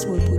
свой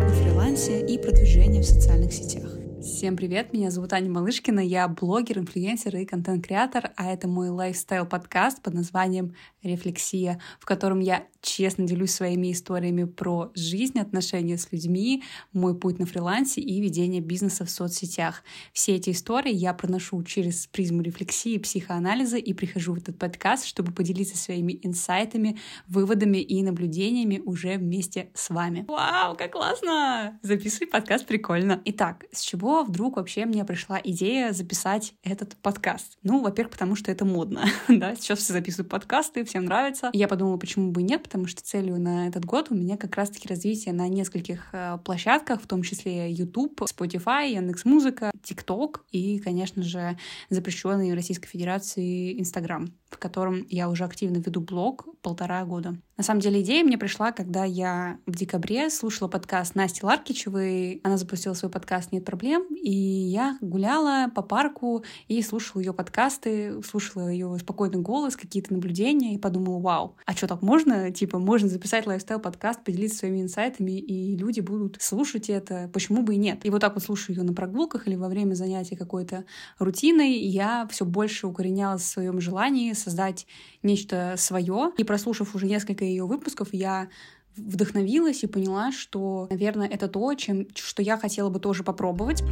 Всем привет, меня зовут Аня Малышкина, я блогер, инфлюенсер и контент-креатор, а это мой лайфстайл-подкаст под названием «Рефлексия», в котором я честно делюсь своими историями про жизнь, отношения с людьми, мой путь на фрилансе и ведение бизнеса в соцсетях. Все эти истории я проношу через призму рефлексии психоанализа и прихожу в этот подкаст, чтобы поделиться своими инсайтами, выводами и наблюдениями уже вместе с вами. Вау, как классно! Записывай подкаст прикольно. Итак, с чего вдруг вообще мне пришла идея записать этот подкаст? Ну, во-первых, потому что это модно, да, сейчас все записывают подкасты, всем нравится. Я подумала, почему бы нет, потому что целью на этот год у меня как раз-таки развитие на нескольких э, площадках, в том числе YouTube, Spotify, Яндекс.Музыка, TikTok и, конечно же, запрещенный в Российской Федерации Instagram, в котором я уже активно веду блог полтора года. На самом деле идея мне пришла, когда я в декабре слушала подкаст Насти Ларкичевой. Она запустила свой подкаст «Нет проблем», и я гуляла по парку и слушала ее подкасты, слушала ее спокойный голос, какие-то наблюдения, и подумала, вау, а что так можно? Типа, можно записать лайфстайл-подкаст, поделиться своими инсайтами, и люди будут слушать это. Почему бы и нет? И вот так вот слушаю ее на прогулках или во время занятия какой-то рутиной, я все больше укоренялась в своем желании создать нечто свое. И прослушав уже несколько ее выпусков, я вдохновилась и поняла, что, наверное, это то, чем, что я хотела бы тоже попробовать.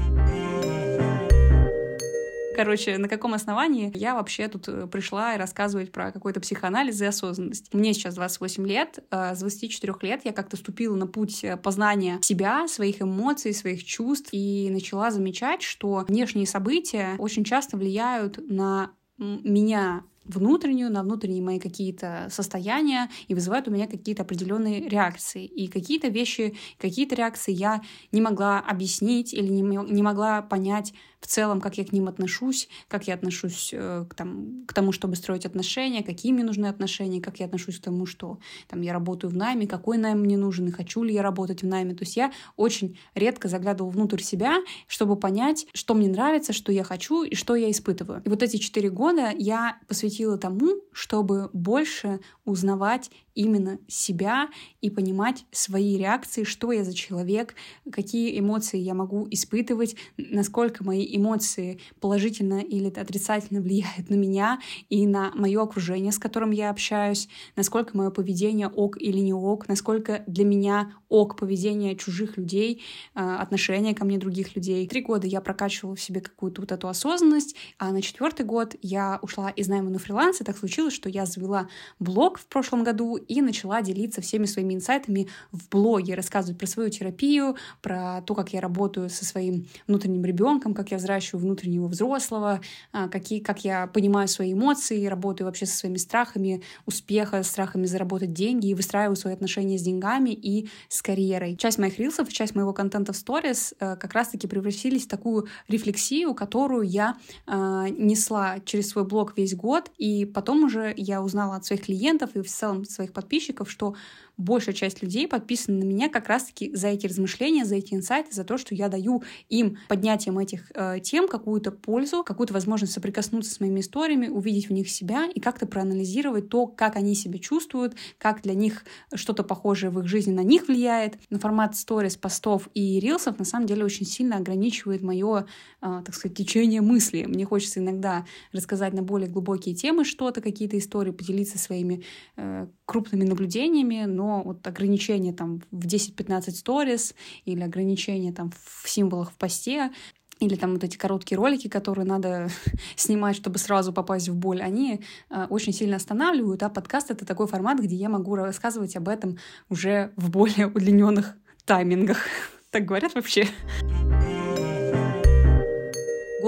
Короче, на каком основании я вообще тут э, пришла и рассказывать про какой-то психоанализ и осознанность. Мне сейчас 28 лет, э, с 24 лет я как-то ступила на путь э, познания себя, своих эмоций, своих чувств и начала замечать, что внешние события очень часто влияют на меня внутреннюю, на внутренние мои какие-то состояния и вызывают у меня какие-то определенные реакции. И какие-то вещи, какие-то реакции я не могла объяснить или не, не могла понять в целом, как я к ним отношусь, как я отношусь э, к, там, к тому, чтобы строить отношения, какие мне нужны отношения, как я отношусь к тому, что там, я работаю в найме, какой найм мне нужен, и хочу ли я работать в найме. То есть я очень редко заглядывала внутрь себя, чтобы понять, что мне нравится, что я хочу и что я испытываю. И вот эти четыре года я посвятила тому, чтобы больше узнавать именно себя и понимать свои реакции, что я за человек, какие эмоции я могу испытывать, насколько мои эмоции положительно или отрицательно влияют на меня и на мое окружение, с которым я общаюсь, насколько мое поведение ок или не ок, насколько для меня ок поведение чужих людей, а, отношения ко мне других людей. Три года я прокачивала в себе какую-то вот эту осознанность, а на четвертый год я ушла из найма на фриланс, и так случилось, что я завела блог в прошлом году и начала делиться всеми своими инсайтами в блоге, рассказывать про свою терапию, про то, как я работаю со своим внутренним ребенком, как я взращиваю внутреннего взрослого, а, какие, как я понимаю свои эмоции, работаю вообще со своими страхами успеха, страхами заработать деньги и выстраиваю свои отношения с деньгами и с карьерой. Часть моих рилсов, часть моего контента в сторис э, как раз-таки превратились в такую рефлексию, которую я э, несла через свой блог весь год, и потом уже я узнала от своих клиентов и в целом своих подписчиков, что большая часть людей подписана на меня как раз-таки за эти размышления, за эти инсайты, за то, что я даю им поднятием этих э, тем какую-то пользу, какую-то возможность соприкоснуться с моими историями, увидеть в них себя и как-то проанализировать то, как они себя чувствуют, как для них что-то похожее в их жизни на них влияет. Но формат сторис, постов и рилсов на самом деле очень сильно ограничивает мое, э, так сказать, течение мысли. Мне хочется иногда рассказать на более глубокие темы что-то, какие-то истории, поделиться своими э, крупными наблюдениями, но вот ограничение там в 10-15 сторис или ограничение там в символах в посте, или там вот эти короткие ролики, которые надо снимать, чтобы сразу попасть в боль, они э, очень сильно останавливают, а подкаст — это такой формат, где я могу рассказывать об этом уже в более удлиненных таймингах. Так говорят вообще.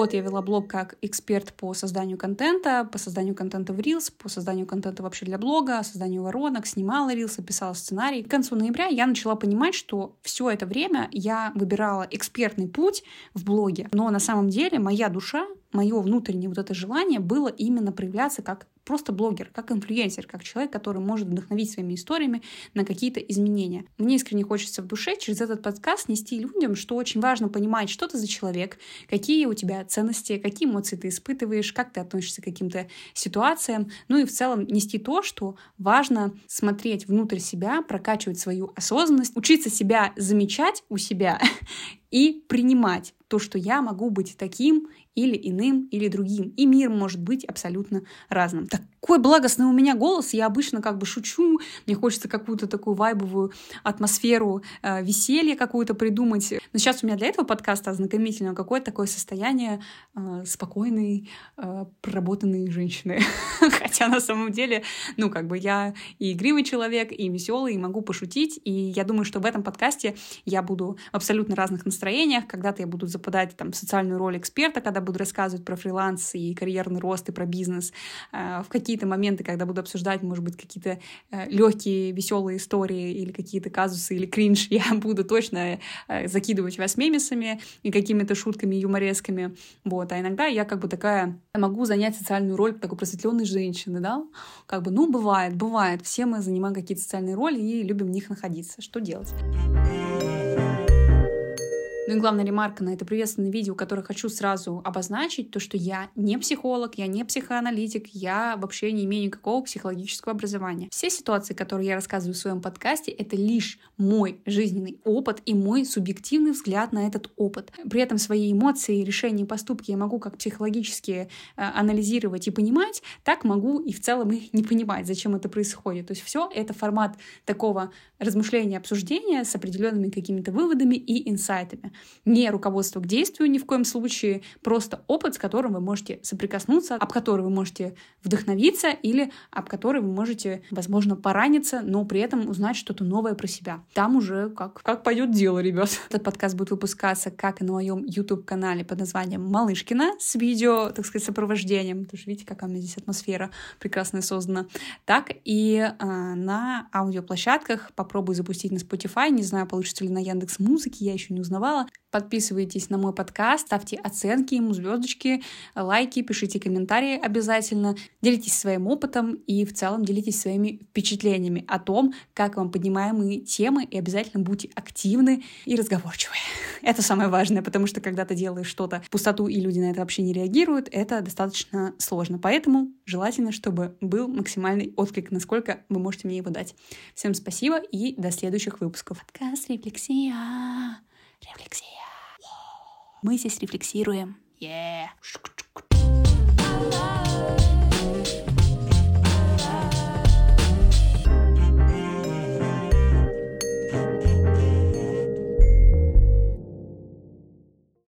Год я вела блог как эксперт по созданию контента, по созданию контента в Reels, по созданию контента вообще для блога, созданию воронок, снимала Reels, писала сценарий. К концу ноября я начала понимать, что все это время я выбирала экспертный путь в блоге, но на самом деле моя душа мое внутреннее вот это желание было именно проявляться как просто блогер, как инфлюенсер, как человек, который может вдохновить своими историями на какие-то изменения. Мне искренне хочется в душе через этот подкаст нести людям, что очень важно понимать, что ты за человек, какие у тебя ценности, какие эмоции ты испытываешь, как ты относишься к каким-то ситуациям, ну и в целом нести то, что важно смотреть внутрь себя, прокачивать свою осознанность, учиться себя замечать у себя и принимать то, что я могу быть таким или иным, или другим. И мир может быть абсолютно разным. Такой благостный у меня голос, я обычно как бы шучу, мне хочется какую-то такую вайбовую атмосферу, э, веселья какую-то придумать. Но сейчас у меня для этого подкаста ознакомительного какое-то такое состояние э, спокойной, э, проработанной женщины. Хотя на самом деле, ну как бы я и игривый человек, и веселый, и могу пошутить. И я думаю, что в этом подкасте я буду в абсолютно разных настроениях. Когда-то я буду западать там в социальную роль эксперта, когда буду рассказывать про фриланс и карьерный рост и про бизнес, э, в какие-то моменты, когда буду обсуждать, может быть, какие-то э, легкие, веселые истории или какие-то казусы или кринж, я буду точно э, закидывать вас мемесами и какими-то шутками, юморесками. Вот. А иногда я как бы такая могу занять социальную роль такой просветленной женщины, да? Как бы, ну, бывает, бывает. Все мы занимаем какие-то социальные роли и любим в них находиться. Что делать? Ну и главная ремарка на это приветственное видео, которое хочу сразу обозначить, то, что я не психолог, я не психоаналитик, я вообще не имею никакого психологического образования. Все ситуации, которые я рассказываю в своем подкасте, это лишь мой жизненный опыт и мой субъективный взгляд на этот опыт. При этом свои эмоции, решения поступки я могу как психологически э, анализировать и понимать, так могу и в целом их не понимать, зачем это происходит. То есть все это формат такого размышления, обсуждения с определенными какими-то выводами и инсайтами не руководство к действию ни в коем случае, просто опыт, с которым вы можете соприкоснуться, об который вы можете вдохновиться или об который вы можете, возможно, пораниться, но при этом узнать что-то новое про себя. Там уже как, как пойдет дело, ребят. Этот подкаст будет выпускаться как и на моем YouTube-канале под названием Малышкина с видео, так сказать, сопровождением. Потому что видите, какая у меня здесь атмосфера прекрасная создана. Так и э, на аудиоплощадках попробую запустить на Spotify. Не знаю, получится ли на Яндекс Музыке, я еще не узнавала. Подписывайтесь на мой подкаст, ставьте оценки ему, звездочки, лайки, пишите комментарии обязательно, делитесь своим опытом и в целом делитесь своими впечатлениями о том, как вам поднимаемые темы, и обязательно будьте активны и разговорчивы. Это самое важное, потому что когда ты делаешь что-то в пустоту, и люди на это вообще не реагируют, это достаточно сложно. Поэтому желательно, чтобы был максимальный отклик, насколько вы можете мне его дать. Всем спасибо и до следующих выпусков. Подкаст «Рефлексия». Рефлексия. Мы здесь рефлексируем. Yeah.